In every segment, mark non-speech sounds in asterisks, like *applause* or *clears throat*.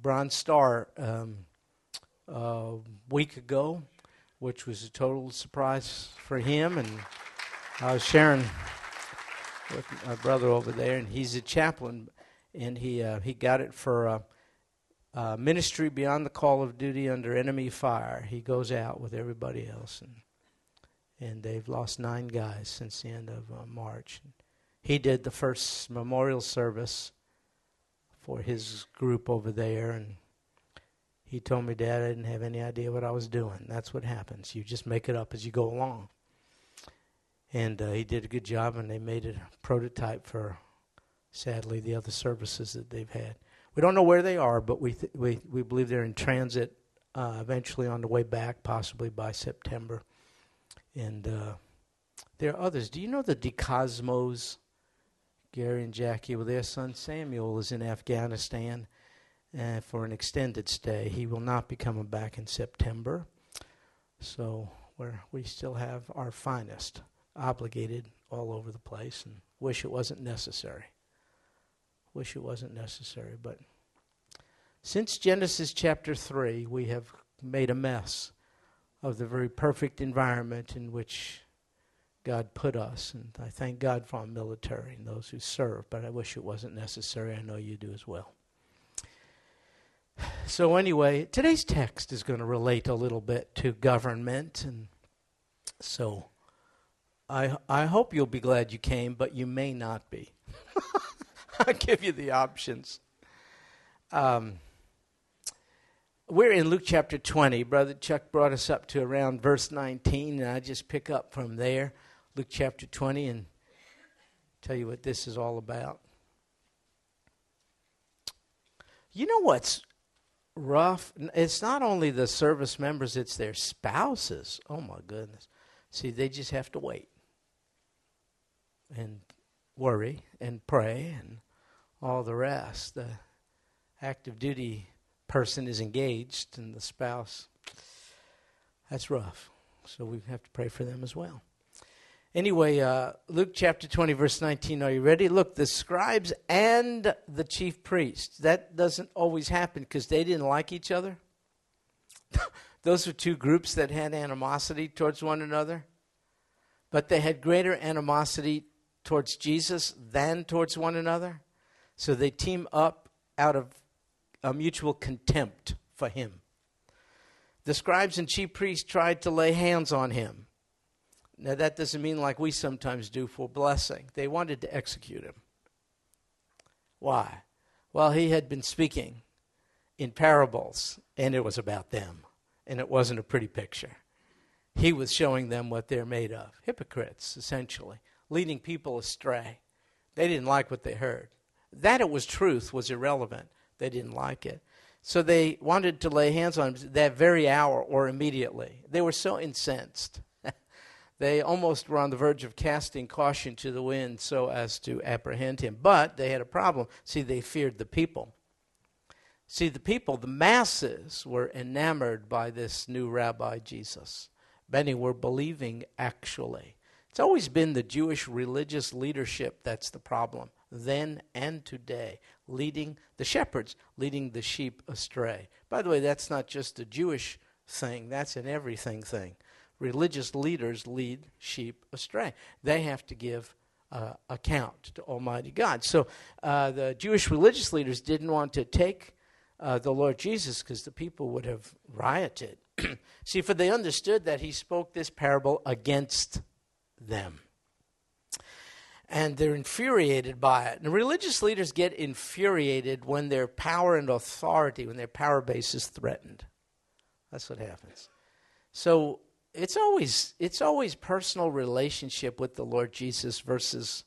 Bronze Star um, a week ago, which was a total surprise for him. And I was sharing with my brother over there, and he's a chaplain, and he uh, he got it for uh, uh, ministry beyond the call of duty under enemy fire. He goes out with everybody else, and and they've lost nine guys since the end of uh, March. He did the first memorial service for his group over there, and he told me, Dad, I didn't have any idea what I was doing. That's what happens. You just make it up as you go along. And uh, he did a good job, and they made a prototype for, sadly, the other services that they've had. We don't know where they are, but we th- we we believe they're in transit, uh, eventually on the way back, possibly by September. And uh, there are others. Do you know the DeCosmos? Gary and Jackie, well, their son Samuel is in Afghanistan uh, for an extended stay. He will not be coming back in September. So we still have our finest obligated all over the place and wish it wasn't necessary. Wish it wasn't necessary. But since Genesis chapter 3, we have made a mess of the very perfect environment in which God put us. And I thank God for our military and those who serve, but I wish it wasn't necessary. I know you do as well. So, anyway, today's text is going to relate a little bit to government. And so I, I hope you'll be glad you came, but you may not be. *laughs* I'll give you the options. Um, we're in Luke chapter 20. Brother Chuck brought us up to around verse 19, and I just pick up from there, Luke chapter 20, and tell you what this is all about. You know what's rough? It's not only the service members, it's their spouses. Oh, my goodness. See, they just have to wait and worry and pray and all the rest. The active duty person is engaged and the spouse, that's rough. So we have to pray for them as well. Anyway, uh, Luke chapter 20, verse 19. Are you ready? Look, the scribes and the chief priests. That doesn't always happen because they didn't like each other. *laughs* Those were two groups that had animosity towards one another. But they had greater animosity towards Jesus than towards one another. So they team up out of a mutual contempt for him. The scribes and chief priests tried to lay hands on him. Now, that doesn't mean like we sometimes do for blessing. They wanted to execute him. Why? Well, he had been speaking in parables, and it was about them, and it wasn't a pretty picture. He was showing them what they're made of hypocrites, essentially leading people astray. They didn't like what they heard. That it was truth was irrelevant. They didn't like it. So they wanted to lay hands on him that very hour or immediately. They were so incensed. They almost were on the verge of casting caution to the wind so as to apprehend him. But they had a problem. See, they feared the people. See, the people, the masses, were enamored by this new rabbi Jesus. Many were believing, actually. It's always been the Jewish religious leadership that's the problem, then and today, leading the shepherds, leading the sheep astray. By the way, that's not just a Jewish thing, that's an everything thing. Religious leaders lead sheep astray. They have to give uh, account to Almighty God. So uh, the Jewish religious leaders didn't want to take uh, the Lord Jesus because the people would have rioted. *clears throat* See, for they understood that he spoke this parable against them. And they're infuriated by it. And religious leaders get infuriated when their power and authority, when their power base is threatened. That's what happens. So it's always it's always personal relationship with the Lord Jesus versus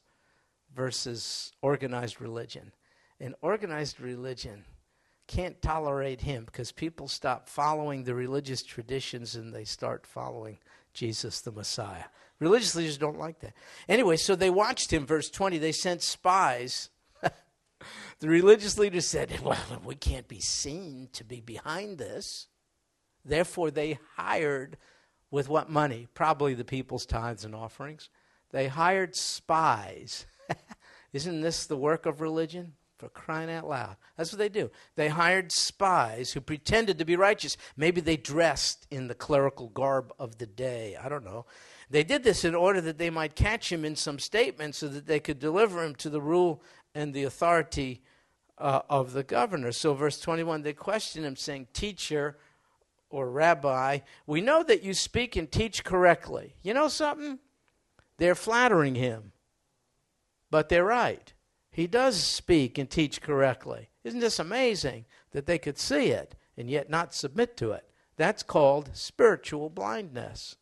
versus organized religion. And organized religion can't tolerate him because people stop following the religious traditions and they start following Jesus the Messiah. Religious leaders don't like that. Anyway, so they watched him, verse 20. They sent spies. *laughs* the religious leaders said, Well, we can't be seen to be behind this. Therefore, they hired, with what money? Probably the people's tithes and offerings. They hired spies. *laughs* Isn't this the work of religion? for crying out loud. That's what they do. They hired spies who pretended to be righteous. Maybe they dressed in the clerical garb of the day. I don't know. They did this in order that they might catch him in some statement so that they could deliver him to the rule and the authority uh, of the governor. So, verse 21, they question him, saying, Teacher or Rabbi, we know that you speak and teach correctly. You know something? They're flattering him. But they're right. He does speak and teach correctly. Isn't this amazing that they could see it and yet not submit to it? That's called spiritual blindness.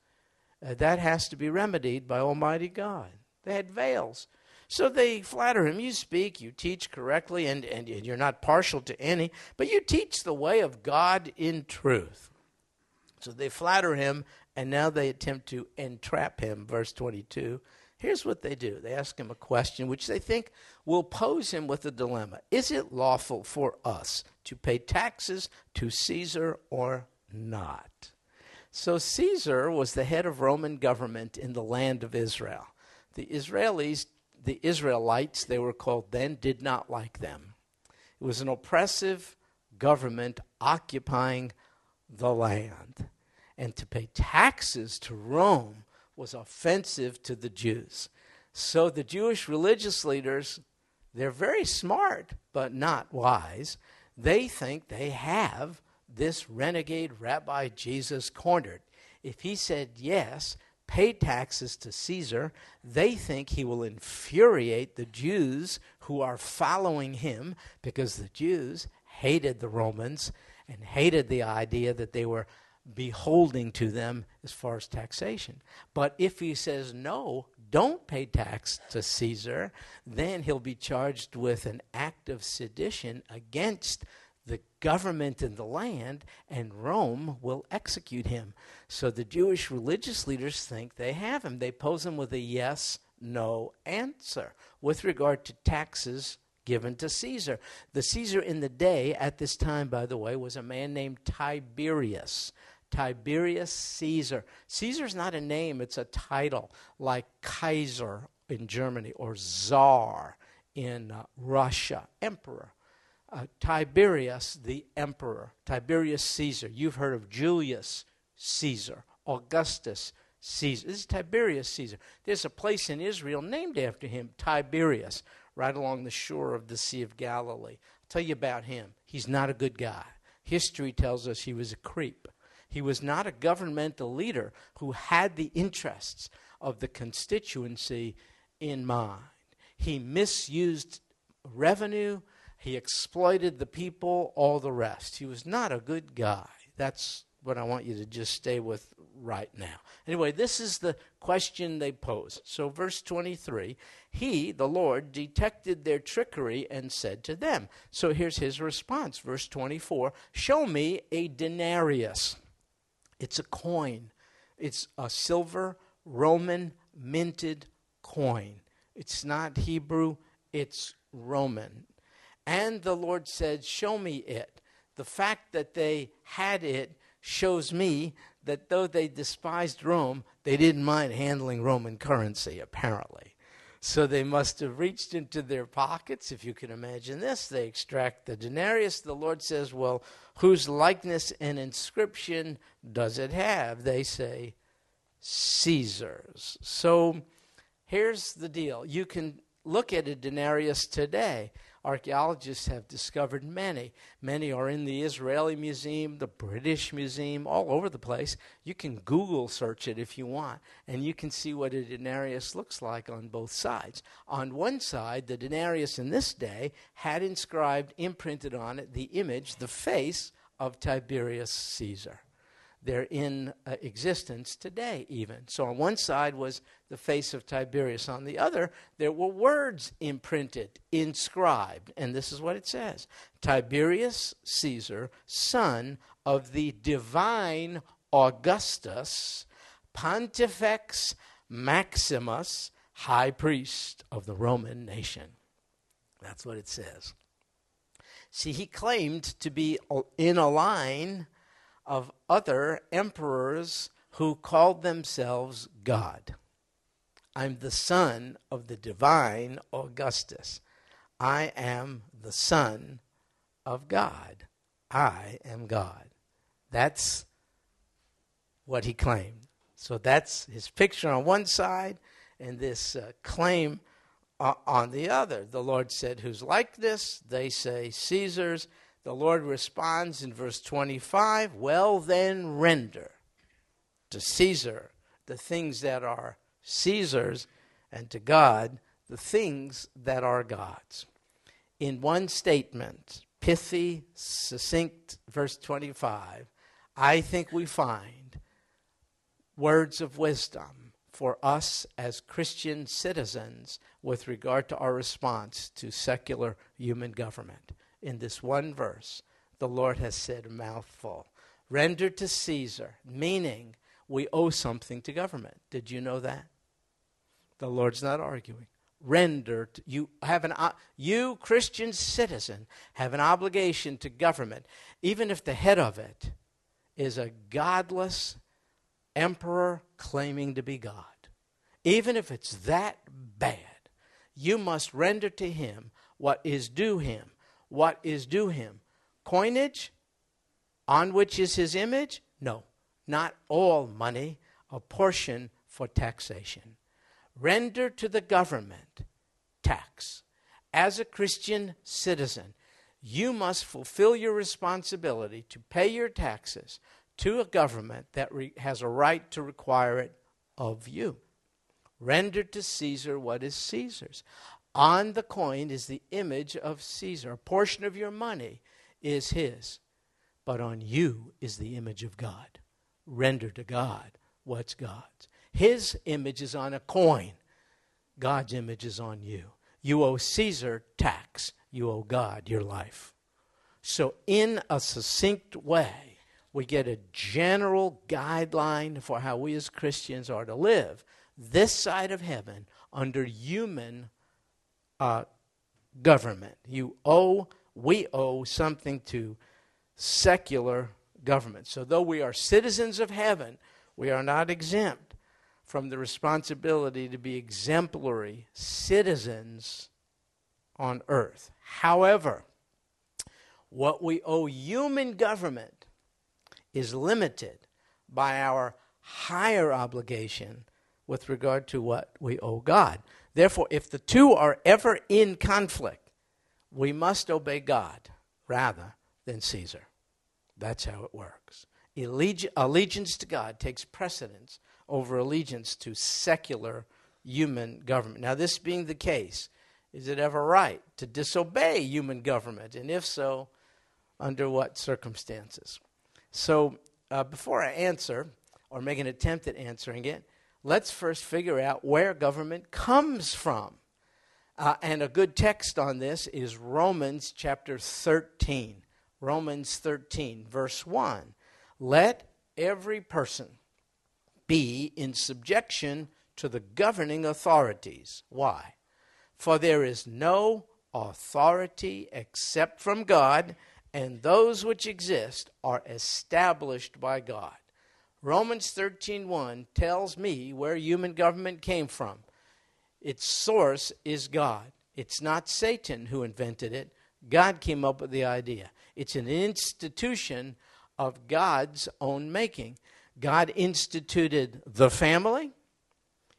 Uh, that has to be remedied by Almighty God. They had veils. So they flatter him. You speak, you teach correctly, and, and you're not partial to any, but you teach the way of God in truth. So they flatter him, and now they attempt to entrap him. Verse 22. Here's what they do they ask him a question which they think will pose him with a dilemma Is it lawful for us to pay taxes to Caesar or not? So Caesar was the head of Roman government in the land of Israel. The Israelis the Israelites, they were called then, did not like them. It was an oppressive government occupying the land. And to pay taxes to Rome was offensive to the Jews. So the Jewish religious leaders, they're very smart, but not wise. They think they have this renegade Rabbi Jesus cornered. If he said yes, pay taxes to Caesar, they think he will infuriate the Jews who are following him because the Jews hated the Romans and hated the idea that they were beholding to them as far as taxation. But if he says no, don't pay tax to Caesar, then he'll be charged with an act of sedition against the government in the land, and Rome will execute him. So the Jewish religious leaders think they have him. They pose him with a yes no answer with regard to taxes given to Caesar. The Caesar in the day, at this time, by the way, was a man named Tiberius. Tiberius Caesar. Caesar's not a name, it's a title, like Kaiser in Germany or Czar in uh, Russia, emperor uh, Tiberius the emperor, Tiberius Caesar. You've heard of Julius Caesar, Augustus Caesar. This is Tiberius Caesar. There's a place in Israel named after him, Tiberias, right along the shore of the Sea of Galilee. I'll tell you about him. He's not a good guy. History tells us he was a creep. He was not a governmental leader who had the interests of the constituency in mind. He misused revenue he exploited the people, all the rest. He was not a good guy. That's what I want you to just stay with right now. Anyway, this is the question they pose. So, verse 23 He, the Lord, detected their trickery and said to them. So, here's his response. Verse 24 Show me a denarius. It's a coin, it's a silver Roman minted coin. It's not Hebrew, it's Roman. And the Lord said, Show me it. The fact that they had it shows me that though they despised Rome, they didn't mind handling Roman currency, apparently. So they must have reached into their pockets, if you can imagine this. They extract the denarius. The Lord says, Well, whose likeness and inscription does it have? They say, Caesar's. So here's the deal you can look at a denarius today archaeologists have discovered many. Many are in the Israeli Museum, the British Museum, all over the place. You can Google search it if you want, and you can see what a denarius looks like on both sides. On one side, the denarius in this day had inscribed, imprinted on it, the image, the face of Tiberius Caesar they're in uh, existence today, even. So on one side was the face of Tiberius, on the other, there were words imprinted, inscribed, and this is what it says Tiberius Caesar, son of the divine Augustus, Pontifex Maximus, high priest of the Roman nation. That's what it says. See, he claimed to be in a line of other emperors who called themselves God. I'm the son of the divine Augustus. I am the Son of God. I am God. That's what he claimed. So that's his picture on one side and this uh, claim uh, on the other. The Lord said, Whose likeness? They say, Caesar's. The Lord responds in verse 25, Well then, render to Caesar the things that are Caesar's, and to God the things that are God's. In one statement, pithy, succinct, verse 25, I think we find words of wisdom for us as Christian citizens with regard to our response to secular human government. In this one verse, the Lord has said mouthful. Render to Caesar, meaning we owe something to government. Did you know that? The Lord's not arguing. Render to, you have an you Christian citizen have an obligation to government, even if the head of it is a godless emperor claiming to be God. Even if it's that bad, you must render to him what is due him. What is due him? Coinage on which is his image? No not all money, a portion for taxation. Render to the government tax. As a Christian citizen, you must fulfill your responsibility to pay your taxes to a government that re- has a right to require it of you. Render to Caesar what is Caesar's. On the coin is the image of Caesar. A portion of your money is his, but on you is the image of God render to God what's God's. His image is on a coin, God's image is on you. You owe Caesar tax, you owe God your life. So, in a succinct way, we get a general guideline for how we as Christians are to live this side of heaven under human uh, government. You owe, we owe something to secular government. So, though we are citizens of heaven, we are not exempt from the responsibility to be exemplary citizens on earth. However, what we owe human government is limited by our higher obligation with regard to what we owe God. Therefore, if the two are ever in conflict, we must obey God rather than Caesar. That's how it works. allegiance to God takes precedence over allegiance to secular human government. Now, this being the case, is it ever right to disobey human government? And if so, under what circumstances? So, uh, before I answer or make an attempt at answering it, let's first figure out where government comes from. Uh, and a good text on this is Romans chapter 13. Romans 13, verse 1. Let every person be in subjection to the governing authorities. Why? For there is no authority except from God, and those which exist are established by God. Romans 13:1 tells me where human government came from. Its source is God. It's not Satan who invented it. God came up with the idea. It's an institution of God's own making. God instituted the family,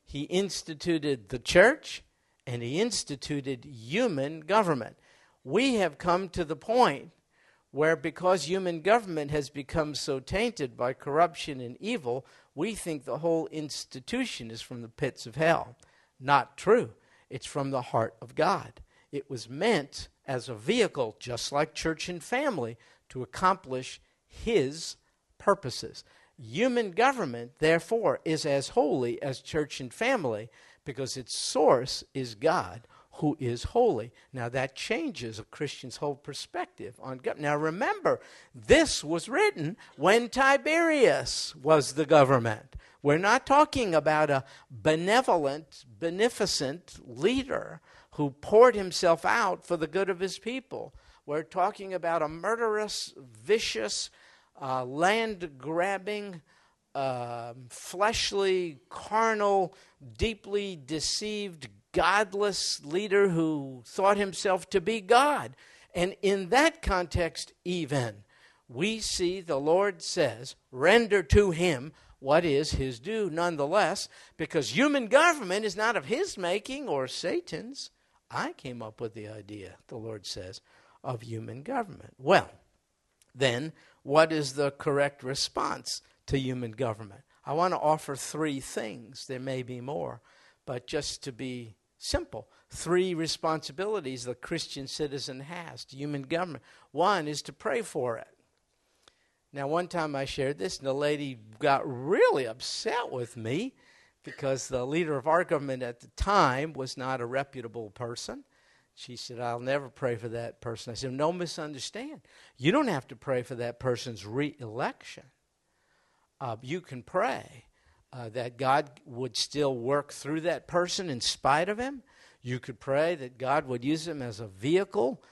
He instituted the church, and He instituted human government. We have come to the point where, because human government has become so tainted by corruption and evil, we think the whole institution is from the pits of hell. Not true. It's from the heart of God. It was meant as a vehicle, just like church and family, to accomplish His purposes. Human government, therefore, is as holy as church and family because its source is God who is holy. Now that changes a Christian's whole perspective on God. Now remember, this was written when Tiberius was the government. We're not talking about a benevolent, beneficent leader who poured himself out for the good of his people. We're talking about a murderous, vicious, uh, land grabbing, uh, fleshly, carnal, deeply deceived, godless leader who thought himself to be God. And in that context, even, we see the Lord says, render to him what is his due, nonetheless, because human government is not of his making or Satan's. I came up with the idea, the Lord says, of human government. Well, then, what is the correct response to human government? I want to offer three things. There may be more, but just to be simple, three responsibilities the Christian citizen has to human government. One is to pray for it. Now, one time I shared this, and the lady got really upset with me because the leader of our government at the time was not a reputable person. She said, I'll never pray for that person. I said, No, misunderstand. You don't have to pray for that person's re election. Uh, you can pray uh, that God would still work through that person in spite of him. You could pray that God would use him as a vehicle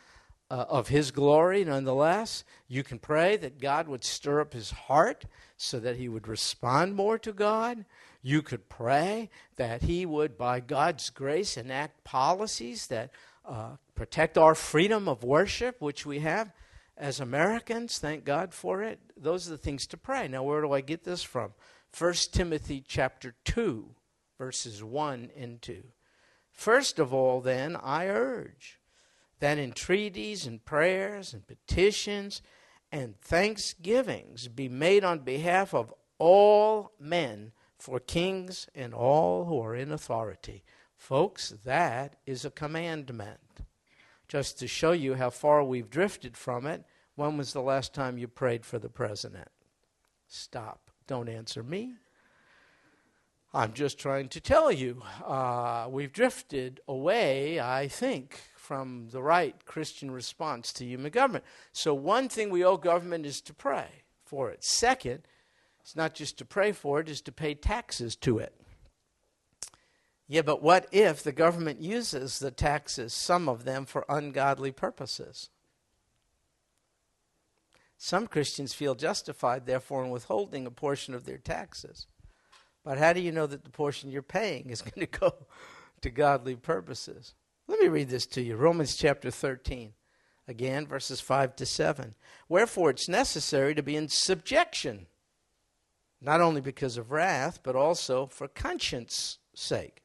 uh, of his glory nonetheless. You can pray that God would stir up his heart so that he would respond more to God. You could pray that he would, by God's grace, enact policies that uh, protect our freedom of worship, which we have as Americans. Thank God for it. Those are the things to pray. Now, where do I get this from? 1 Timothy chapter 2, verses 1 and 2. First of all, then, I urge that entreaties and prayers and petitions and thanksgivings be made on behalf of all men for kings and all who are in authority. Folks, that is a commandment. Just to show you how far we've drifted from it, when was the last time you prayed for the president? Stop. Don't answer me. I'm just trying to tell you. Uh, we've drifted away, I think, from the right Christian response to human government. So, one thing we owe government is to pray for it. Second, it's not just to pray for it, it's to pay taxes to it. Yeah, but what if the government uses the taxes, some of them, for ungodly purposes? Some Christians feel justified, therefore, in withholding a portion of their taxes. But how do you know that the portion you're paying is *laughs* going to go to godly purposes? Let me read this to you Romans chapter 13, again, verses 5 to 7. Wherefore it's necessary to be in subjection, not only because of wrath, but also for conscience sake.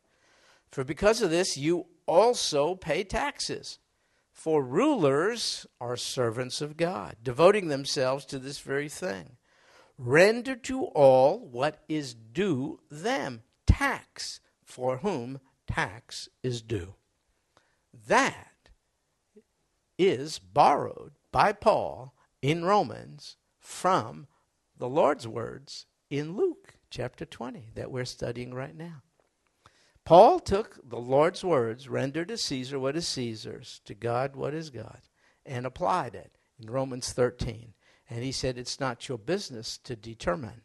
For because of this, you also pay taxes. For rulers are servants of God, devoting themselves to this very thing. Render to all what is due them tax, for whom tax is due. That is borrowed by Paul in Romans from the Lord's words in Luke chapter 20 that we're studying right now. Paul took the Lord's words, render to Caesar what is Caesar's, to God what is God, and applied it in Romans 13. And he said, It's not your business to determine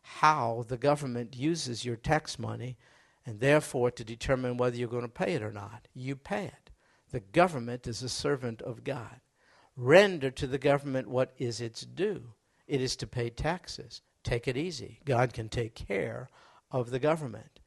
how the government uses your tax money and therefore to determine whether you're going to pay it or not. You pay it. The government is a servant of God. Render to the government what is its due. It is to pay taxes. Take it easy. God can take care of the government.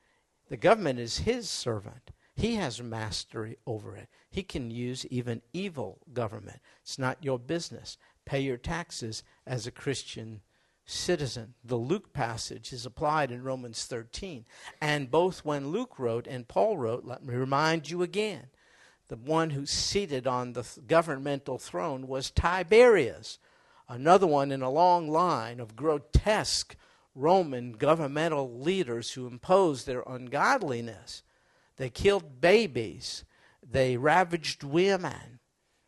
The government is his servant. He has mastery over it. He can use even evil government. It's not your business. Pay your taxes as a Christian citizen. The Luke passage is applied in Romans 13. And both when Luke wrote and Paul wrote, let me remind you again, the one who seated on the governmental throne was Tiberius, another one in a long line of grotesque Roman governmental leaders who imposed their ungodliness. They killed babies, they ravaged women,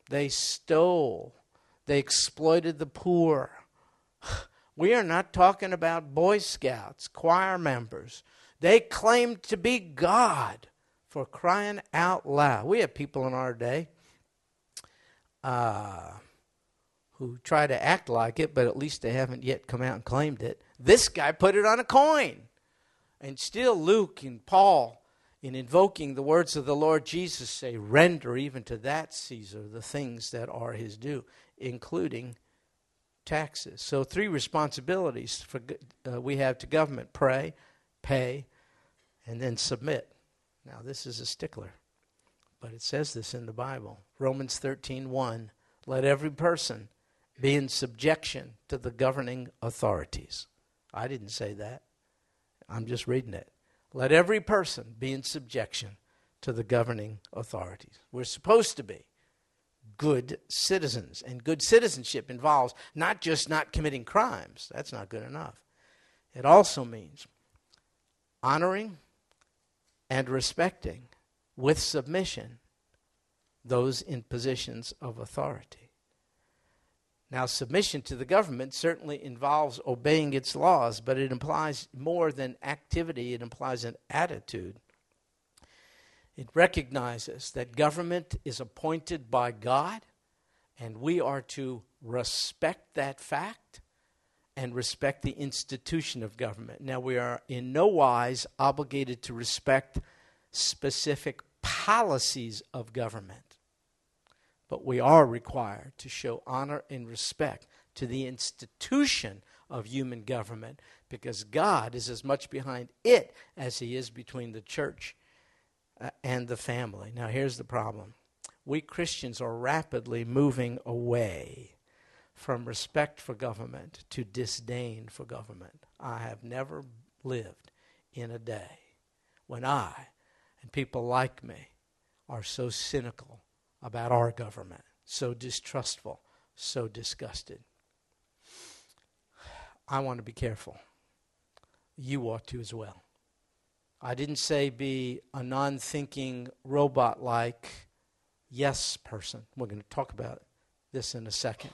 they stole, they exploited the poor. *sighs* We are not talking about Boy Scouts, choir members. They claimed to be God for crying out loud. We have people in our day uh, who try to act like it, but at least they haven't yet come out and claimed it. This guy put it on a coin. And still, Luke and Paul, in invoking the words of the Lord Jesus, say, Render even to that Caesar the things that are his due, including taxes. So, three responsibilities for, uh, we have to government pray, pay, and then submit. Now, this is a stickler, but it says this in the Bible. Romans 13 1. Let every person be in subjection to the governing authorities. I didn't say that. I'm just reading it. Let every person be in subjection to the governing authorities. We're supposed to be good citizens. And good citizenship involves not just not committing crimes, that's not good enough. It also means honoring and respecting with submission those in positions of authority. Now, submission to the government certainly involves obeying its laws, but it implies more than activity, it implies an attitude. It recognizes that government is appointed by God, and we are to respect that fact and respect the institution of government. Now, we are in no wise obligated to respect specific policies of government, but we are required to show honor and respect to the institution of human government because God is as much behind it as He is between the church uh, and the family. Now, here's the problem we Christians are rapidly moving away from respect for government to disdain for government. I have never lived in a day when I and people like me are so cynical about our government, so distrustful, so disgusted. I want to be careful. You ought to as well. I didn't say be a non thinking, robot like yes person. We're going to talk about this in a second.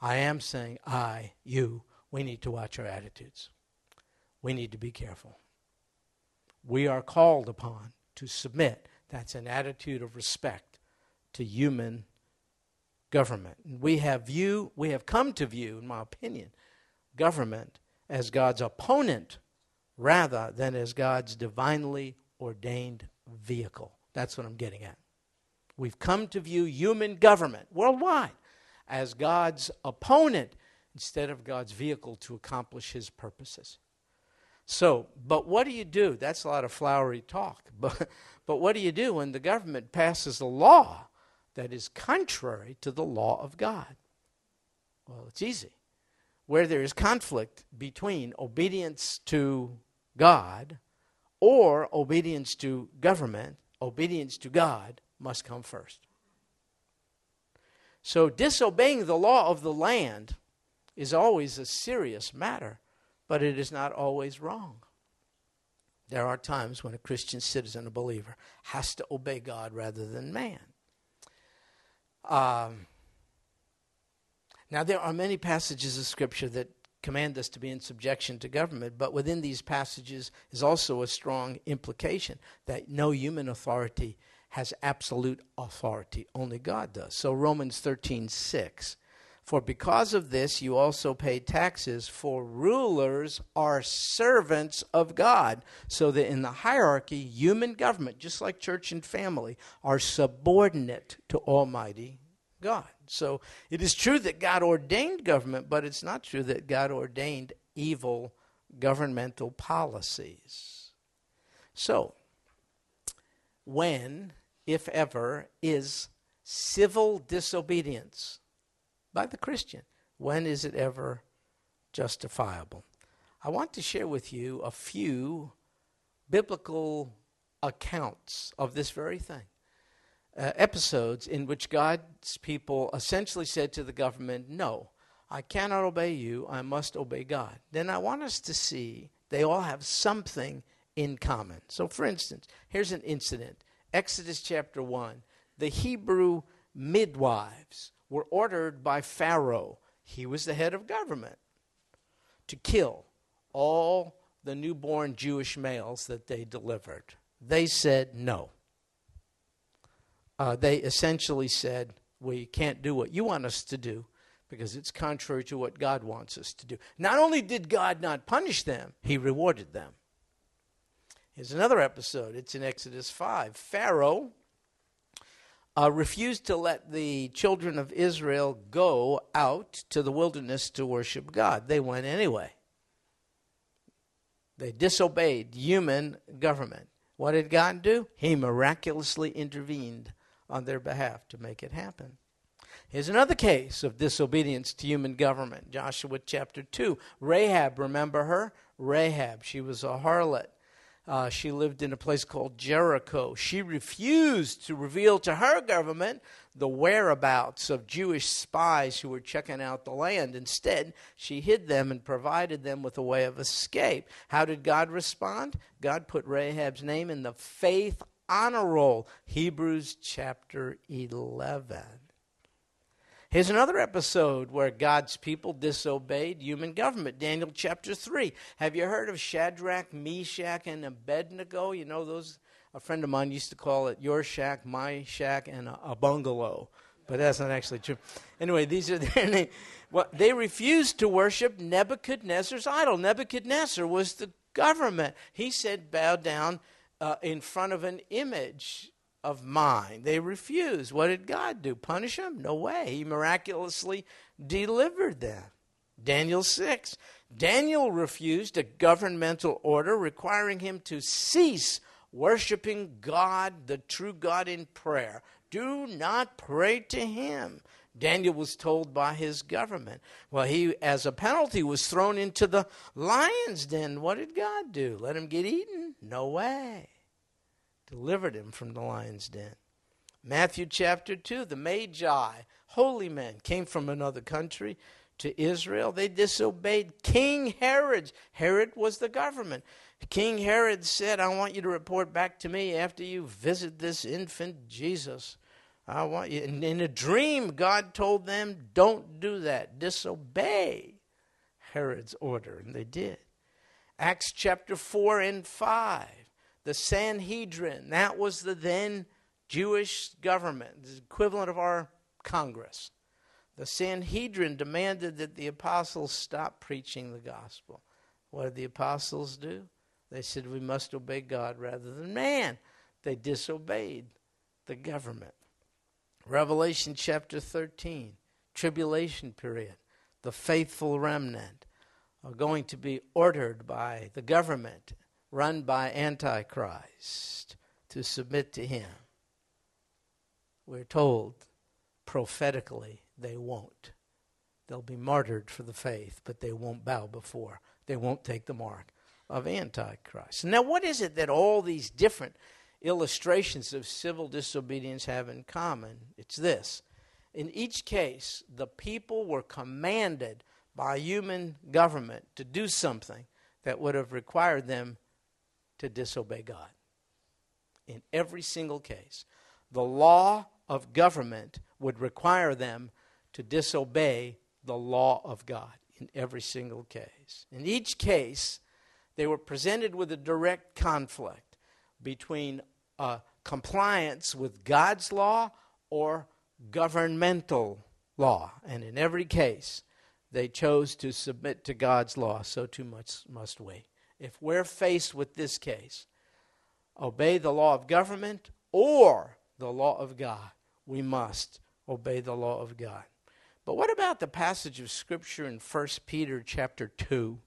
I am saying, I, you, we need to watch our attitudes. We need to be careful. We are called upon to submit. That's an attitude of respect to human government. we have view, we have come to view, in my opinion, government as God's opponent rather than as God's divinely ordained vehicle. That's what I'm getting at. We've come to view human government worldwide as God's opponent instead of God's vehicle to accomplish his purposes. So, but what do you do? That's a lot of flowery talk. *laughs* But, but what do you do when the government passes a law that is contrary to the law of God? Well, it's easy. Where there is conflict between obedience to God or obedience to government, obedience to God must come first. So, disobeying the law of the land is always a serious matter, but it is not always wrong. There are times when a Christian citizen, a believer, has to obey God rather than man. Um, now, there are many passages of Scripture that command us to be in subjection to government, but within these passages is also a strong implication that no human authority has absolute authority. Only God does. So Romans 13 6. For because of this you also pay taxes, for rulers are servants of God. So that in the hierarchy, human government, just like church and family, are subordinate to Almighty God. So it is true that God ordained government, but it's not true that God ordained evil governmental policies. So, when, if ever, is civil disobedience by the Christian? When is it ever justifiable? I want to share with you a few biblical accounts of this very thing. Uh, episodes in which God's people essentially said to the government, No, I cannot obey you, I must obey God. Then I want us to see they all have something in common. So, for instance, here's an incident Exodus chapter 1. The Hebrew midwives were ordered by Pharaoh, he was the head of government, to kill all the newborn Jewish males that they delivered. They said no. Uh, they essentially said, We can't do what you want us to do because it's contrary to what God wants us to do. Not only did God not punish them, He rewarded them. Here's another episode. It's in Exodus 5. Pharaoh uh, refused to let the children of Israel go out to the wilderness to worship God. They went anyway. They disobeyed human government. What did God do? He miraculously intervened on their behalf to make it happen. Here's another case of disobedience to human government. Joshua chapter 2. Rahab, remember her? Rahab, she was a harlot. Uh, she lived in a place called Jericho. She refused to reveal to her government the whereabouts of Jewish spies who were checking out the land. Instead, she hid them and provided them with a way of escape. How did God respond? God put Rahab's name in the faith honor roll. Hebrews chapter 11. Here's another episode where God's people disobeyed human government. Daniel chapter 3. Have you heard of Shadrach, Meshach, and Abednego? You know, those, a friend of mine used to call it your shack, my shack, and a, bungalow. But that's not actually true. Anyway, these are *laughs* their names. Well, they refused to worship Nebuchadnezzar's idol. Nebuchadnezzar was the government. He said, bow down uh, in front of an image of mine. They refused. What did God do? Punish them? No way. He miraculously delivered them. Daniel 6. Daniel refused a governmental order requiring him to cease worshiping God, the true God, in prayer. Do not pray to him. Daniel was told by his government. Well, he, as a penalty, was thrown into the lion's den. What did God do? Let him get eaten? No way delivered him from the lion's den. Matthew chapter 2 the Magi, holy men, came from another country to Israel. They disobeyed King Herod. Herod was the government. King Herod said, I want you to report back to me after you visit this infant Jesus. I want you. And in a dream, God told them, Don't do that. Disobey Herod's order. And they did. Acts chapter 4 and 5 the Sanhedrin. That was the then Jewish government, the equivalent of our Congress. The Sanhedrin demanded that the apostles stop preaching the gospel. What did the apostles do? They said, We must obey God rather than man. They disobeyed the government. Revelation chapter 13, tribulation period. The faithful remnant are going to be ordered by the government run by Antichrist to submit to him. We're told prophetically they won't. They'll be martyred for the faith, but they won't bow before. They won't take the mark of Antichrist. Now, what is it that all these different illustrations of civil disobedience have in common? It's this. In each case, the people were commanded by human government to do something that would have required them to disobey God. In every single case, the law of government would require them to disobey the law of God in every single case. In each case, they were presented with a direct conflict between uh, compliance with God's law or governmental law. And in every case, they chose to submit to God's law, so too much must we if we're faced with this case, obey the law of government or the law of God, we must obey the law of God. But what about the passage of scripture in 1 Peter chapter 2,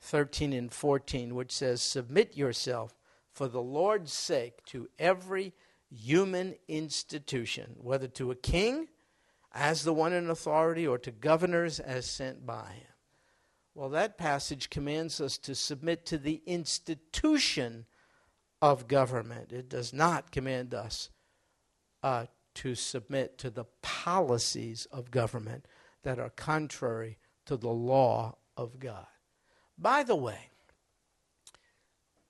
13 and 14, which says, Submit yourself for the Lord's sake to every human institution, whether to a king as the one in authority or to governors as sent by him. Well, that passage commands us to submit to the institution of government. It does not command us uh, to submit to the policies of government that are contrary to the law of God. By the way,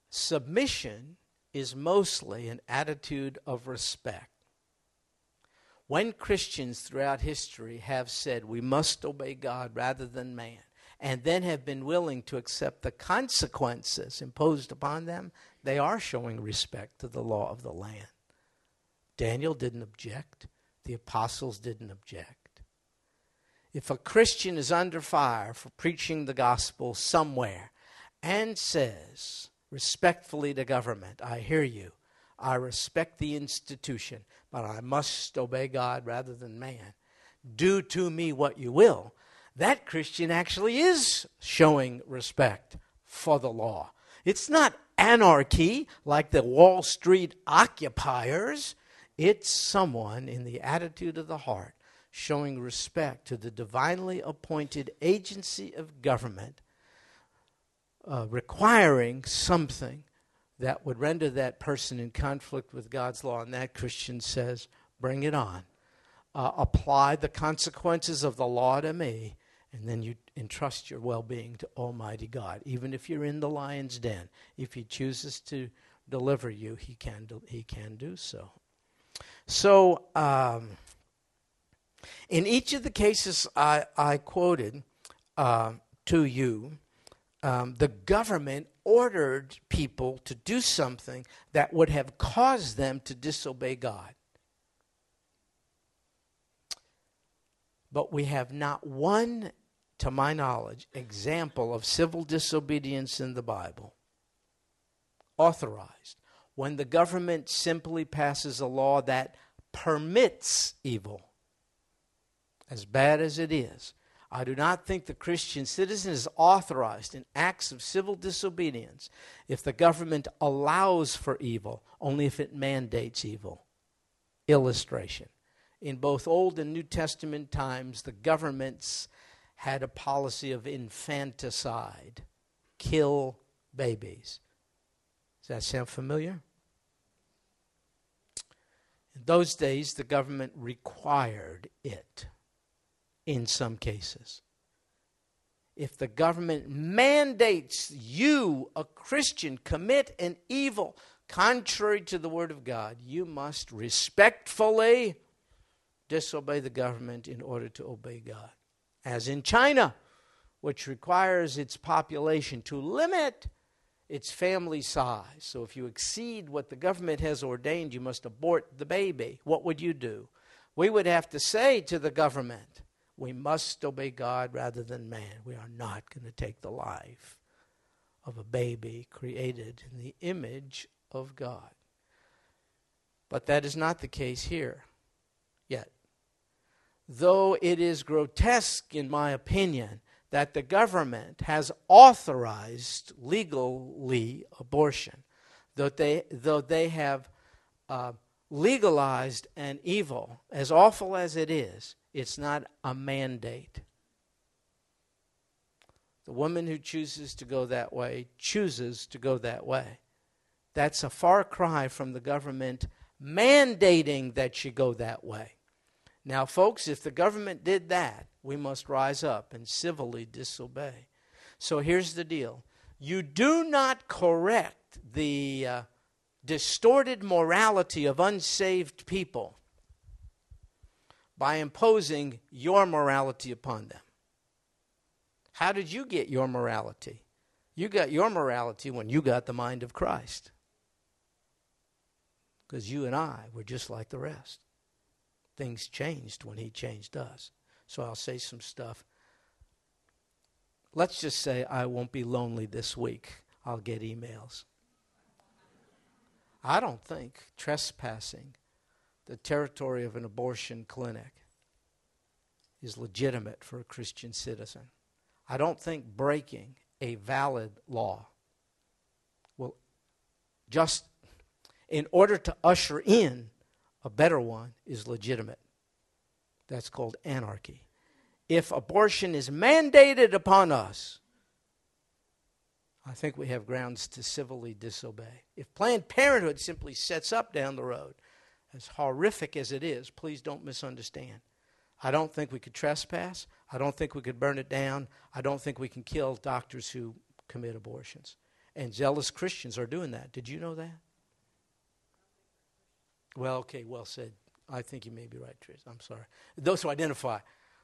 submission is mostly an attitude of respect. When Christians throughout history have said we must obey God rather than man, and then have been willing to accept the consequences imposed upon them, they are showing respect to the law of the land. Daniel didn't object, the apostles didn't object. If a Christian is under fire for preaching the gospel somewhere and says respectfully to government, I hear you, I respect the institution, but I must obey God rather than man. Do to me what you will that Christian actually is showing respect for the law. It's not anarchy like the Wall Street occupiers. It's someone in the attitude of the heart showing respect to the divinely appointed agency of government, uh, requiring something that would render that person in conflict with God's law. And that Christian says, bring it on. Uh, apply the consequences of the law to me, and then you entrust your well being to Almighty God. Even if you're in the lion's den, if He chooses to deliver you, He can do, he can do so. So, um, in each of the cases I, I quoted uh, to you, um, the government ordered people to do something that would have caused them to disobey God. But we have not one, to my knowledge, example of civil disobedience in the Bible authorized when the government simply passes a law that permits evil as bad as it is, I do not think the Christian citizen is authorized in acts of civil disobedience if the government allows for evil, only if it mandates evil. Illustration. In both Old and New Testament times, the governments had a policy of infanticide kill babies. Does that sound familiar? In those days, the government required it in some cases. If the government mandates you, a Christian, commit an evil contrary to the Word of God, you must respectfully disobey the government in order to obey God. As in China, which requires its population to limit its family size. So if you exceed what the government has ordained, you must abort the baby. What would you do? We would have to say to the government, we must obey God rather than man. We are not going to take the life of a baby created in the image of God. But that is not the case here yet. Though it is grotesque, in my opinion, that the government has authorized legally abortion, though they, though they have uh, legalized an evil, as awful as it is, it's not a mandate. The woman who chooses to go that way chooses to go that way. That's a far cry from the government mandating that she go that way. Now, folks, if the government did that, we must rise up and civilly disobey. So here's the deal you do not correct the uh, distorted morality of unsaved people by imposing your morality upon them. How did you get your morality? You got your morality when you got the mind of Christ. Because you and I were just like the rest. Things changed when He changed us. So I'll say some stuff. Let's just say I won't be lonely this week. I'll get emails. I don't think trespassing the territory of an abortion clinic is legitimate for a Christian citizen. I don't think breaking a valid law will just, in order to usher in a better one, is legitimate. That's called anarchy. If abortion is mandated upon us, I think we have grounds to civilly disobey. If Planned Parenthood simply sets up down the road as horrific as it is, please don't misunderstand. I don't think we could trespass. I don't think we could burn it down. I don't think we can kill doctors who commit abortions. And zealous Christians are doing that. Did you know that? Well, okay, well said. I think you may be right, Trish. I'm sorry. Those who identify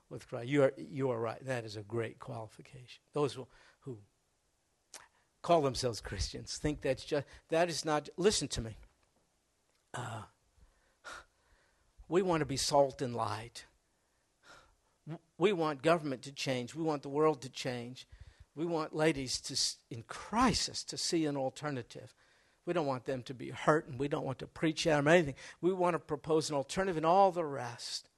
with Christ, you are, you are right. That is a great qualification. Those who, who call themselves Christians think that's just, that is not, listen to me. Uh, we want to be salt and light. We want government to change. We want the world to change. We want ladies to, in crisis to see an alternative. We don't want them to be hurt and we don't want to preach at them or anything. We want to propose an alternative and all the rest.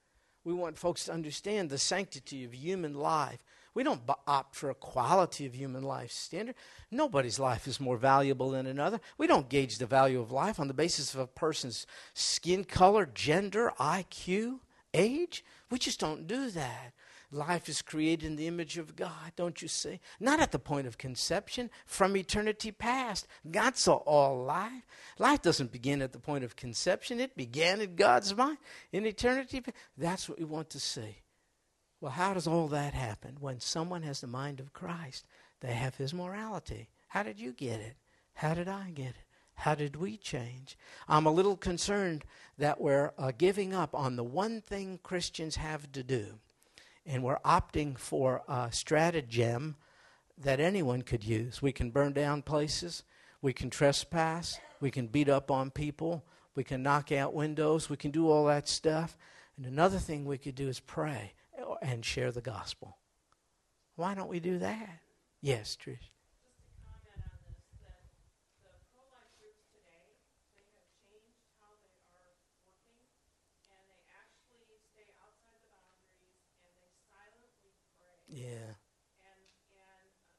We want folks to understand the sanctity of human life. We don't opt for a quality of human life standard. Nobody's life is more valuable than another. We don't gauge the value of life on the basis of a person's skin color, gender, IQ, age. We just don't do that. Life is created in the image of God, don't you see? Not at the point of conception, from eternity past. God saw all life. Life doesn't begin at the point of conception, it began in God's mind in eternity. That's what we want to see. Well, how does all that happen? When someone has the mind of Christ, they have his morality. How did you get it? How did I get it? How did we change? I'm a little concerned that we're uh, giving up on the one thing Christians have to do and we're opting for a stratagem that anyone could use. We can burn down places, we can trespass, we can beat up on people, we can knock out windows, we can do all that stuff. And another thing we could do is pray and share the gospel. Why don't we do that? Yes, Trish. Yeah. And, and uh,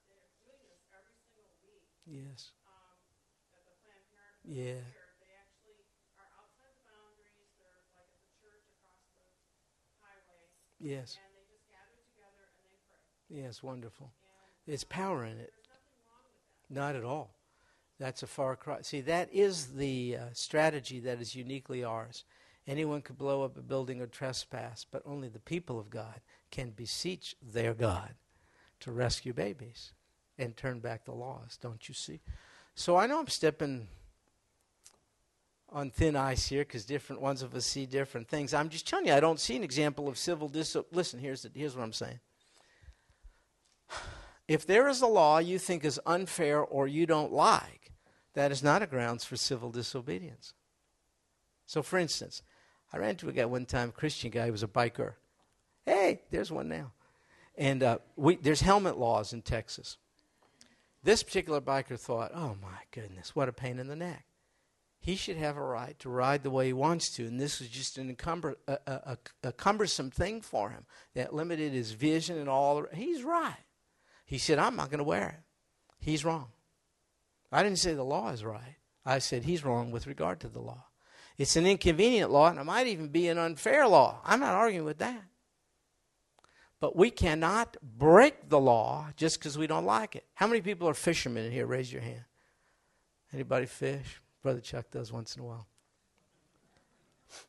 they're doing this every single week. Yes. Um, at the Planned Parenthood yeah. Here, they actually are outside the boundaries. They're like at the church across the highway. Yes. And they just gather together and they pray. Yes, wonderful. And it's power in it. Not at all. That's a far cry. See, that is the uh, strategy that is uniquely ours. Anyone could blow up a building or trespass, but only the people of God can beseech their God to rescue babies and turn back the laws, don't you see? So I know I'm stepping on thin ice here because different ones of us see different things. I'm just telling you, I don't see an example of civil disobedience. Listen, here's, the, here's what I'm saying. If there is a law you think is unfair or you don't like, that is not a grounds for civil disobedience. So, for instance, I ran into a guy one time, Christian guy, he was a biker. Hey, there's one now. And uh, we, there's helmet laws in Texas. This particular biker thought, oh my goodness, what a pain in the neck. He should have a right to ride the way he wants to, and this was just an encumber, a, a, a, cumbersome thing for him that limited his vision and all. He's right. He said, I'm not going to wear it. He's wrong. I didn't say the law is right. I said he's wrong with regard to the law. It's an inconvenient law, and it might even be an unfair law. I'm not arguing with that. But we cannot break the law just because we don't like it. How many people are fishermen in here? Raise your hand. Anybody fish? Brother Chuck does once in a while.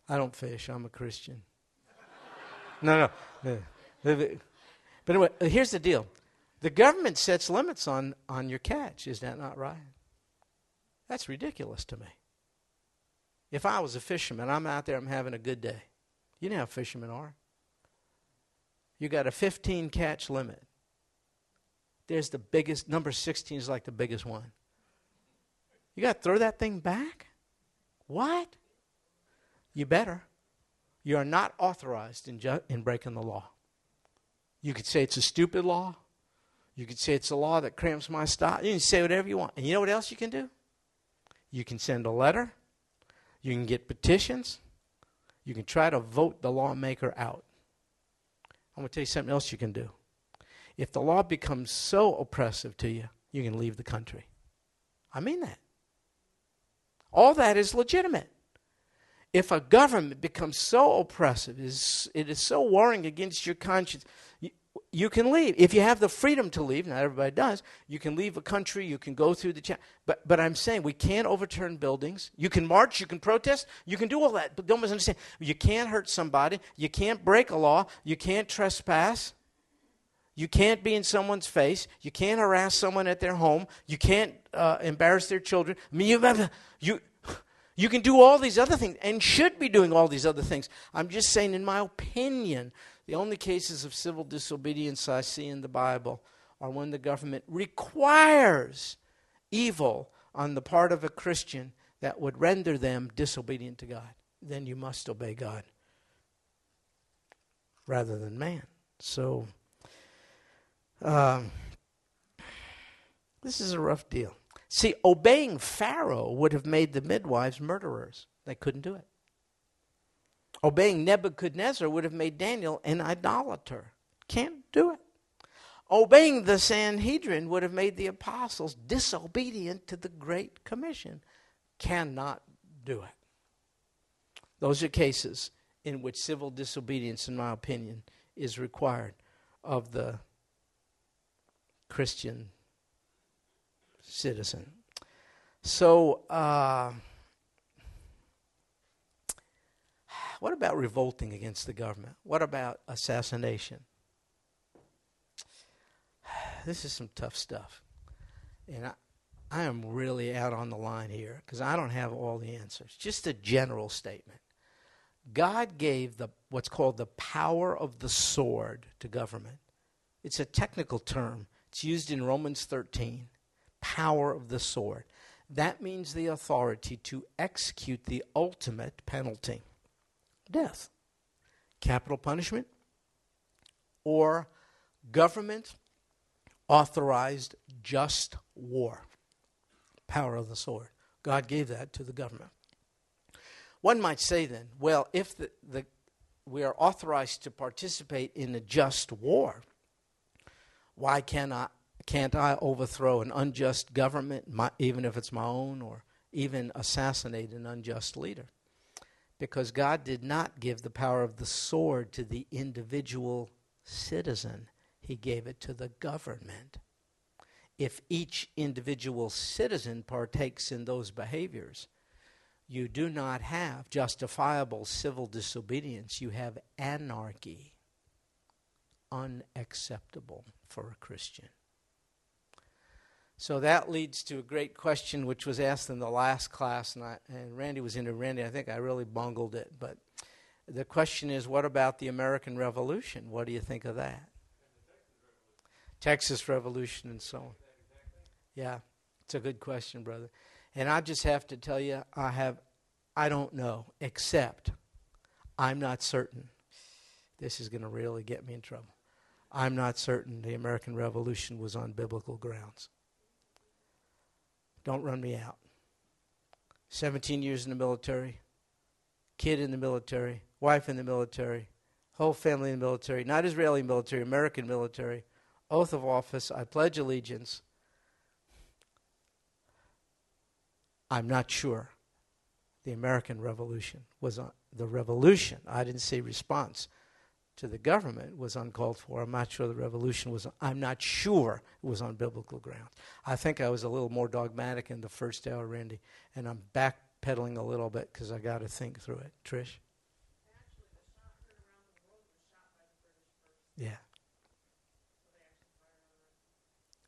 I don't fish. I'm a Christian. no, no. But anyway, uh, here's the deal. The government sets limits on, on your catch. Is that not right? That's ridiculous to me. If I was a fisherman, I'm out there, I'm having a good day. You know how fishermen are you got a 15 catch limit. There's the biggest, number 16 is like the biggest one. You got to throw that thing back? What? You better. You are not authorized in, ju- in breaking the law. You could say it's a stupid law. You could say it's a law that cramps my style. You can say whatever you want. And you know what else you can do? You can send a letter. You can get petitions. You can try to vote the lawmaker out. I'm going to tell you something else you can do. If the law becomes so oppressive to you, you can leave the country. I mean that. All that is legitimate. If a government becomes so oppressive, it is, it is so warring against your conscience, you can leave. If you have the freedom to leave, not everybody does, you can leave a country, you can go through the cha- but but I'm saying we can't overturn buildings. You can march, you can protest, you can do all that, but don't misunderstand. You can't hurt somebody, you can't break a law, you can't trespass. You can't be in someone's face. You can't harass someone at their home. You can't uh, embarrass their children. I mean, you, you, you can do all these other things and should be doing all these other things. I'm just saying, in my opinion, the only cases of civil disobedience I see in the Bible are when the government requires evil on the part of a Christian that would render them disobedient to God. Then you must obey God rather than man. So, um, this is a rough deal. See, obeying Pharaoh would have made the midwives murderers. They couldn't do it. Obeying Nebuchadnezzar would have made Daniel an idolater. Can't do it. obeying the Sanhedrin would have made the apostles disobedient to the Great Commission. Cannot do it. Those are cases in which civil disobedience, in my opinion, is required of the Christian citizen. So, uh, what about revolting against the government? What about assassination? *sighs* This is some tough stuff. And I, I am really out on the line here because I don't have all the answers. Just a general statement. God gave the what's called the power of the sword to government. It's a technical term. It's used in Romans 13. Power of the sword. That means the authority to execute the ultimate penalty death, capital punishment, or government authorized just war. Power of the sword. God gave that to the government. One might say then, well, if the, the, we are authorized to participate in a just war, why can I, can't I overthrow an unjust government, my, even if it's my own, or even assassinate an unjust leader? Because God did not give the power of the sword to the individual citizen, He gave it to the government. If each individual citizen partakes in those behaviors, you do not have justifiable civil disobedience, you have anarchy. Unacceptable for a Christian. So that leads to a great question which was asked in the last class, and, I, and Randy was into Randy. I think I really bungled it, but the question is what about the American Revolution? What do you think of that? Texas Revolution and so on. Yeah, it's a good question, brother. And I just have to tell you, I have, I don't know, except I'm not certain. This is going to really get me in trouble. I'm not certain the American Revolution was on biblical grounds. Don't run me out. 17 years in the military, kid in the military, wife in the military, whole family in the military, not Israeli military, American military, oath of office, I pledge allegiance. I'm not sure the American Revolution was the revolution. I didn't say response to the government was uncalled for. I'm not sure the revolution was. I'm not sure it was on biblical grounds. I think I was a little more dogmatic in the first hour, Randy, and I'm backpedaling a little bit because I got to think through it. Trish. Yeah.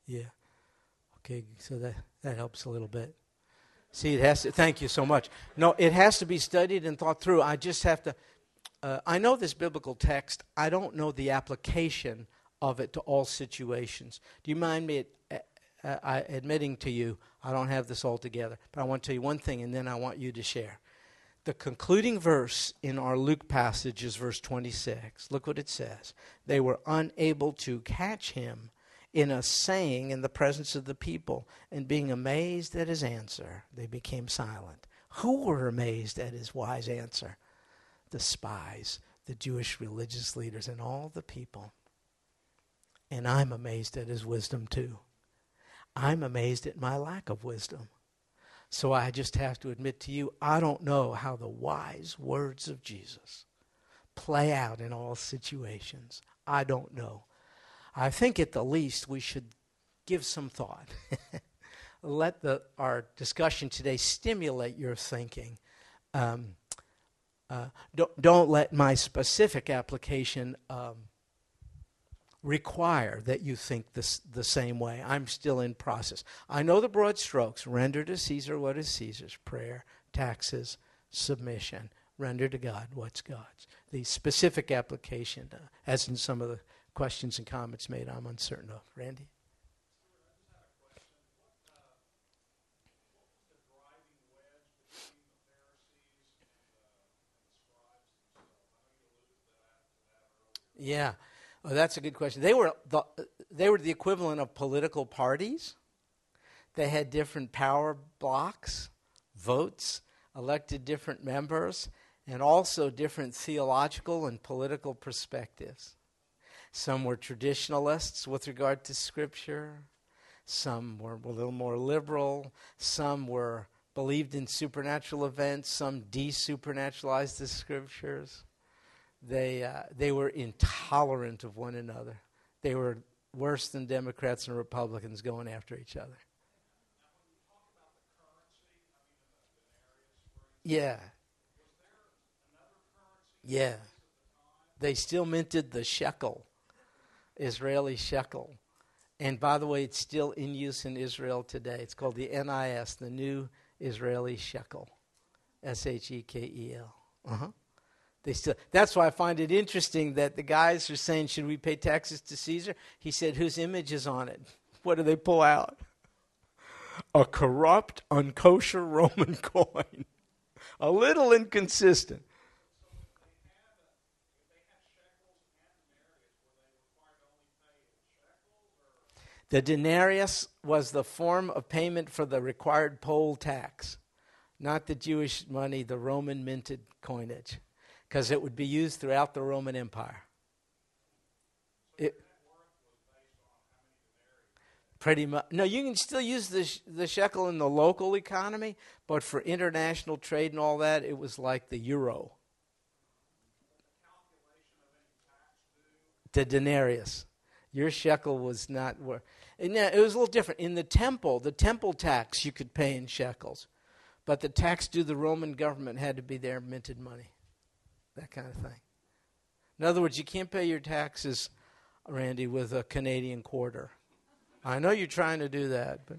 Yeah. Okay, so that that helps a little bit. See, it has to, thank you so much. No, it has to be studied and thought through. I just have to, uh, I know this biblical text. I don't know the application of it to all situations. Do you mind me uh, uh, admitting to you, I don't have this all together, but I want to tell you one thing and then I want you to share. The concluding verse in our Luke passage is verse 26. Look what it says. They were unable to catch him in a saying in the presence of the people, and being amazed at his answer, they became silent. Who were amazed at his wise answer? The spies, the Jewish religious leaders, and all the people. And I'm amazed at his wisdom too. I'm amazed at my lack of wisdom. So I just have to admit to you, I don't know how the wise words of Jesus play out in all situations. I don't know. I think at the least we should give some thought. *laughs* Let the, our discussion today stimulate your thinking. Um, uh, don't, don't let my specific application um, require that you think this, the same way. I'm still in process. I know the broad strokes render to Caesar what is Caesar's prayer, taxes, submission. Render to God what's God's. The specific application, uh, as in some of the questions and comments made, I'm uncertain of. Randy? Yeah, oh, that's a good question. They were the, they were the equivalent of political parties. They had different power blocks, votes, elected different members, and also different theological and political perspectives. Some were traditionalists with regard to Scripture. Some were a little more liberal. Some were believed in supernatural events. Some desupernaturalized the Scriptures. They, uh, they were intolerant of one another. They were worse than Democrats and Republicans going after each other. Yeah. Yeah. They still minted the shekel. Israeli shekel. And by the way, it's still in use in Israel today. It's called the NIS, the New Israeli Shekel. S H E K E L. Uh-huh. They still That's why I find it interesting that the guys are saying, should we pay taxes to Caesar? He said, whose image is on it? *laughs* What do they pull out? A corrupt, unkosher Roman *laughs* coin. A little inconsistent. The denarius was the form of payment for the required poll tax, not the Jewish money, the Roman minted coinage, because it would be used throughout the Roman Empire. It, pretty much. No, you can still use the, the shekel in the local economy, but for international trade and all that, it was like the euro. The denarius. Your shekel was not worth. And yeah, it was a little different. In the temple, the temple tax you could pay in shekels, but the tax due the Roman government had to be their minted money. That kind of thing. In other words, you can't pay your taxes, Randy, with a Canadian quarter. I know you're trying to do that, but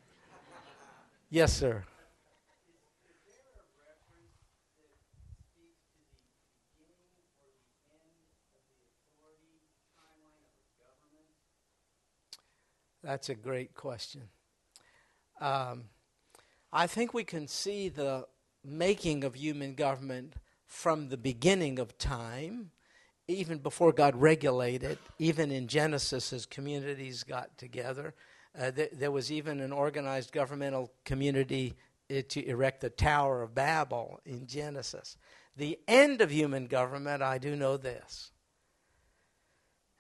yes, sir. That's a great question. Um, I think we can see the making of human government from the beginning of time, even before God regulated, even in Genesis as communities got together. Uh, th- there was even an organized governmental community uh, to erect the Tower of Babel in Genesis. The end of human government, I do know this,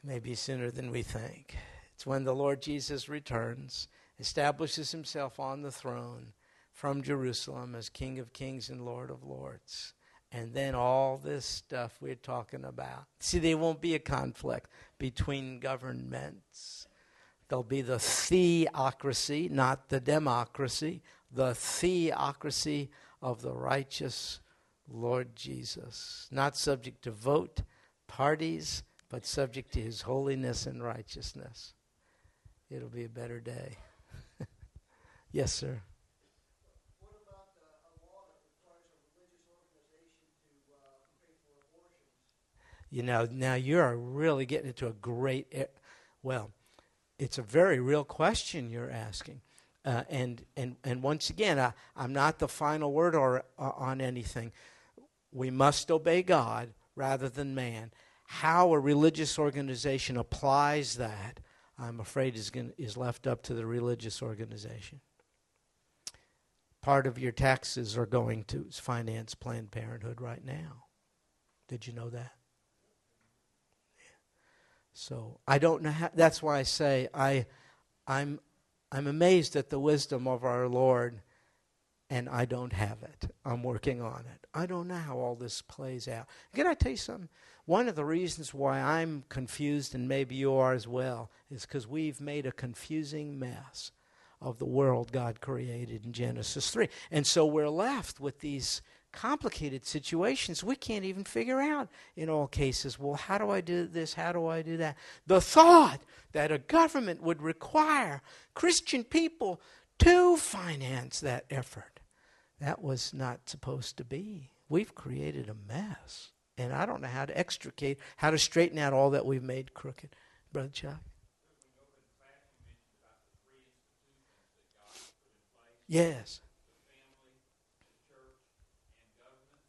maybe sooner than we think. It's when the Lord Jesus returns, establishes himself on the throne from Jerusalem as King of Kings and Lord of Lords. And then all this stuff we're talking about. See, there won't be a conflict between governments. There'll be the theocracy, not the democracy, the theocracy of the righteous Lord Jesus, not subject to vote, parties, but subject to his holiness and righteousness it'll be a better day. *laughs* yes, sir. You know, now you're really getting into a great, well, it's a very real question you're asking. Uh, and, and, and once again, I, I'm not the final word or, uh, on anything. We must obey God rather than man. How a religious organization applies that I'm afraid is, going, is left up to the religious organization. Part of your taxes are going to finance Planned Parenthood right now. Did you know that? So I don't know how. That's why I say I, I'm, I'm amazed at the wisdom of our Lord, and I don't have it. I'm working on it. I don't know how all this plays out. Can I tell you something? One of the reasons why I'm confused, and maybe you are as well, is because we've made a confusing mess of the world God created in Genesis 3. And so we're left with these complicated situations we can't even figure out in all cases. Well, how do I do this? How do I do that? The thought that a government would require Christian people to finance that effort, that was not supposed to be. We've created a mess. And I don't know how to extricate, how to straighten out all that we've made crooked. Brother Chuck? Yes.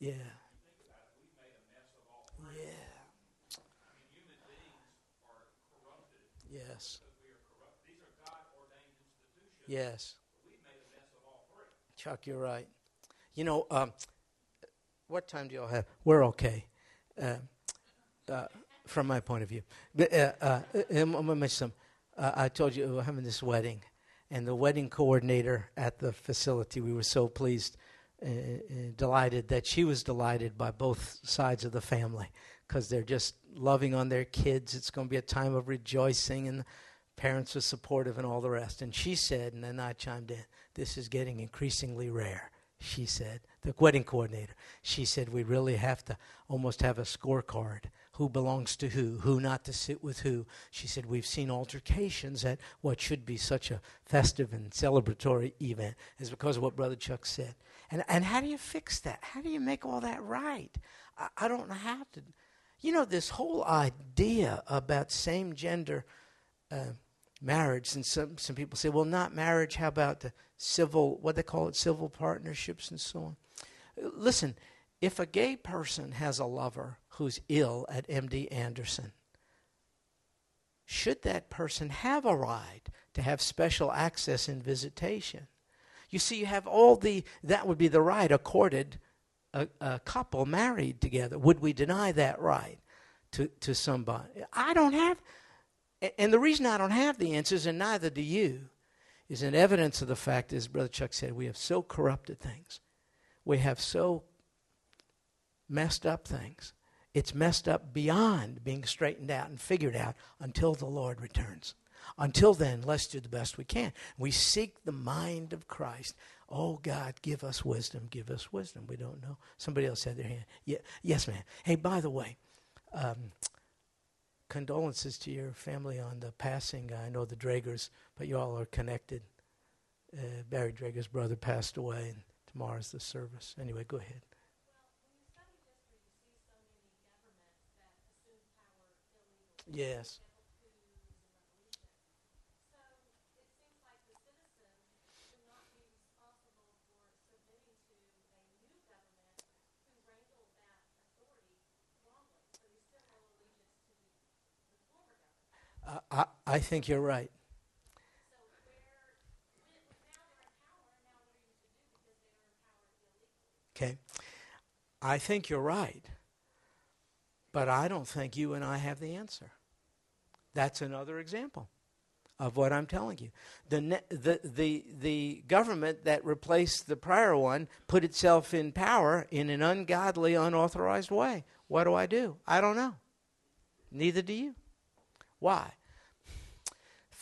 Yeah. Yeah. Yes. Yes. Chuck, you're right. You know, um, what time do y'all have? We're okay. Uh, uh, from my point of view. But, uh, uh, I'm to mention some. Uh, I told you we were having this wedding, and the wedding coordinator at the facility, we were so pleased, uh, uh, delighted that she was delighted by both sides of the family because they're just loving on their kids. It's going to be a time of rejoicing, and parents are supportive and all the rest. And she said, and then I chimed in, this is getting increasingly rare she said, the wedding coordinator, she said, we really have to almost have a scorecard. Who belongs to who? Who not to sit with who? She said, we've seen altercations at what should be such a festive and celebratory event. Is because of what Brother Chuck said. And, and how do you fix that? How do you make all that right? I, I don't know how to. You know, this whole idea about same gender. Uh, marriage. And some, some people say, well, not marriage. How about the civil, what they call it, civil partnerships and so on? Listen, if a gay person has a lover who's ill at MD Anderson, should that person have a right to have special access and visitation? You see, you have all the, that would be the right accorded a, a couple married together. Would we deny that right to, to somebody? I don't have, and the reason I don't have the answers, and neither do you, is an evidence of the fact, as Brother Chuck said, we have so corrupted things. We have so messed up things. It's messed up beyond being straightened out and figured out until the Lord returns. Until then, let's do the best we can. We seek the mind of Christ. Oh, God, give us wisdom. Give us wisdom. We don't know. Somebody else had their hand. Yeah, yes, ma'am. Hey, by the way, um, condolences to your family on the passing. I know the Dragers, but you all are connected. Uh, Barry Drager's brother passed away, and tomorrow's the service. Anyway, go ahead. Yes. I, I think you're right. Okay. I think you're right. But I don't think you and I have the answer. That's another example of what I'm telling you. The, the, the, the government that replaced the prior one put itself in power in an ungodly, unauthorized way. What do I do? I don't know. Neither do you. Why?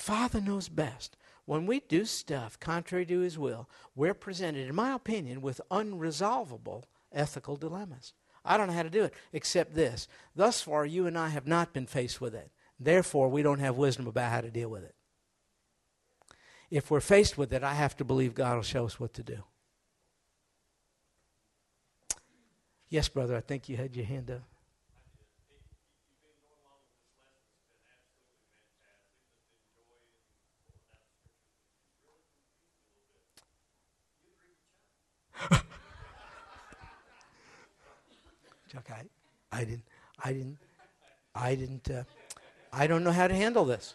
Father knows best. When we do stuff contrary to his will, we're presented, in my opinion, with unresolvable ethical dilemmas. I don't know how to do it except this. Thus far, you and I have not been faced with it. Therefore, we don't have wisdom about how to deal with it. If we're faced with it, I have to believe God will show us what to do. Yes, brother, I think you had your hand up. *laughs* Chuck, I, I didn't, I didn't, I didn't, uh, I don't know how to handle this.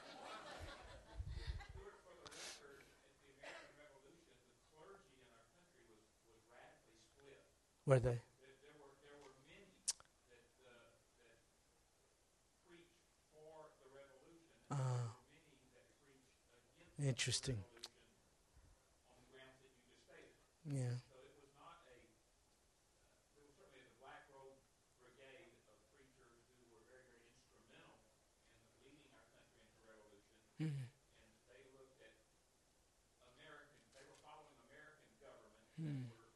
Were they? Uh, interesting. Yeah. Mm-hmm. And they looked at American, they were following American government mm. were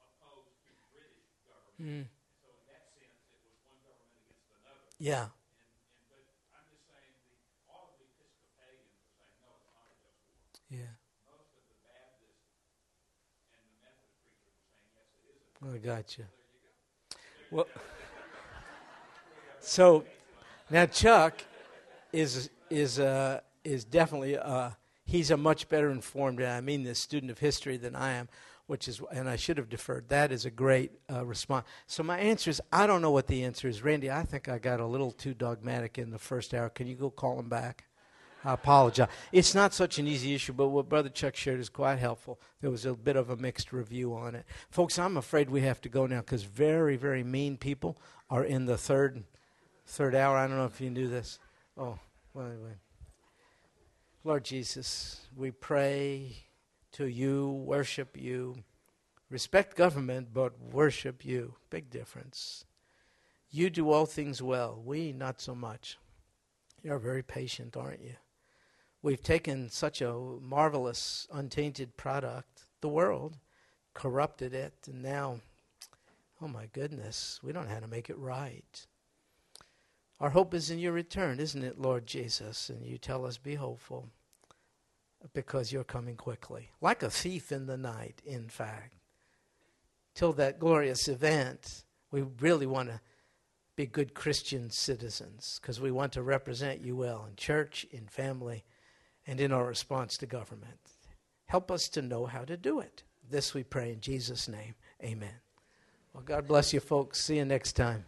opposed to British government. Mm. So in that sense, it was one government against another. Yeah. The, the. Yeah. The the I gotcha. So well, so now Chuck is is uh, is definitely uh, he's a much better informed, and I mean this student of history than I am, which is, and I should have deferred. That is a great uh, response. So my answer is, I don't know what the answer is, Randy. I think I got a little too dogmatic in the first hour. Can you go call him back? I apologize. It's not such an easy issue, but what Brother Chuck shared is quite helpful. There was a bit of a mixed review on it. Folks, I'm afraid we have to go now because very, very mean people are in the third third hour. I don't know if you knew this. Oh, wait. Lord Jesus, we pray to you, worship you, respect government, but worship you. Big difference. You do all things well. We, not so much. You're very patient, aren't you? We've taken such a marvelous, untainted product, the world, corrupted it, and now, oh my goodness, we don't know how to make it right. Our hope is in your return, isn't it, Lord Jesus? And you tell us, be hopeful, because you're coming quickly. Like a thief in the night, in fact. Till that glorious event, we really want to be good Christian citizens because we want to represent you well in church, in family, and in our response to government. Help us to know how to do it. This we pray in Jesus' name. Amen. Well, God bless you, folks. See you next time.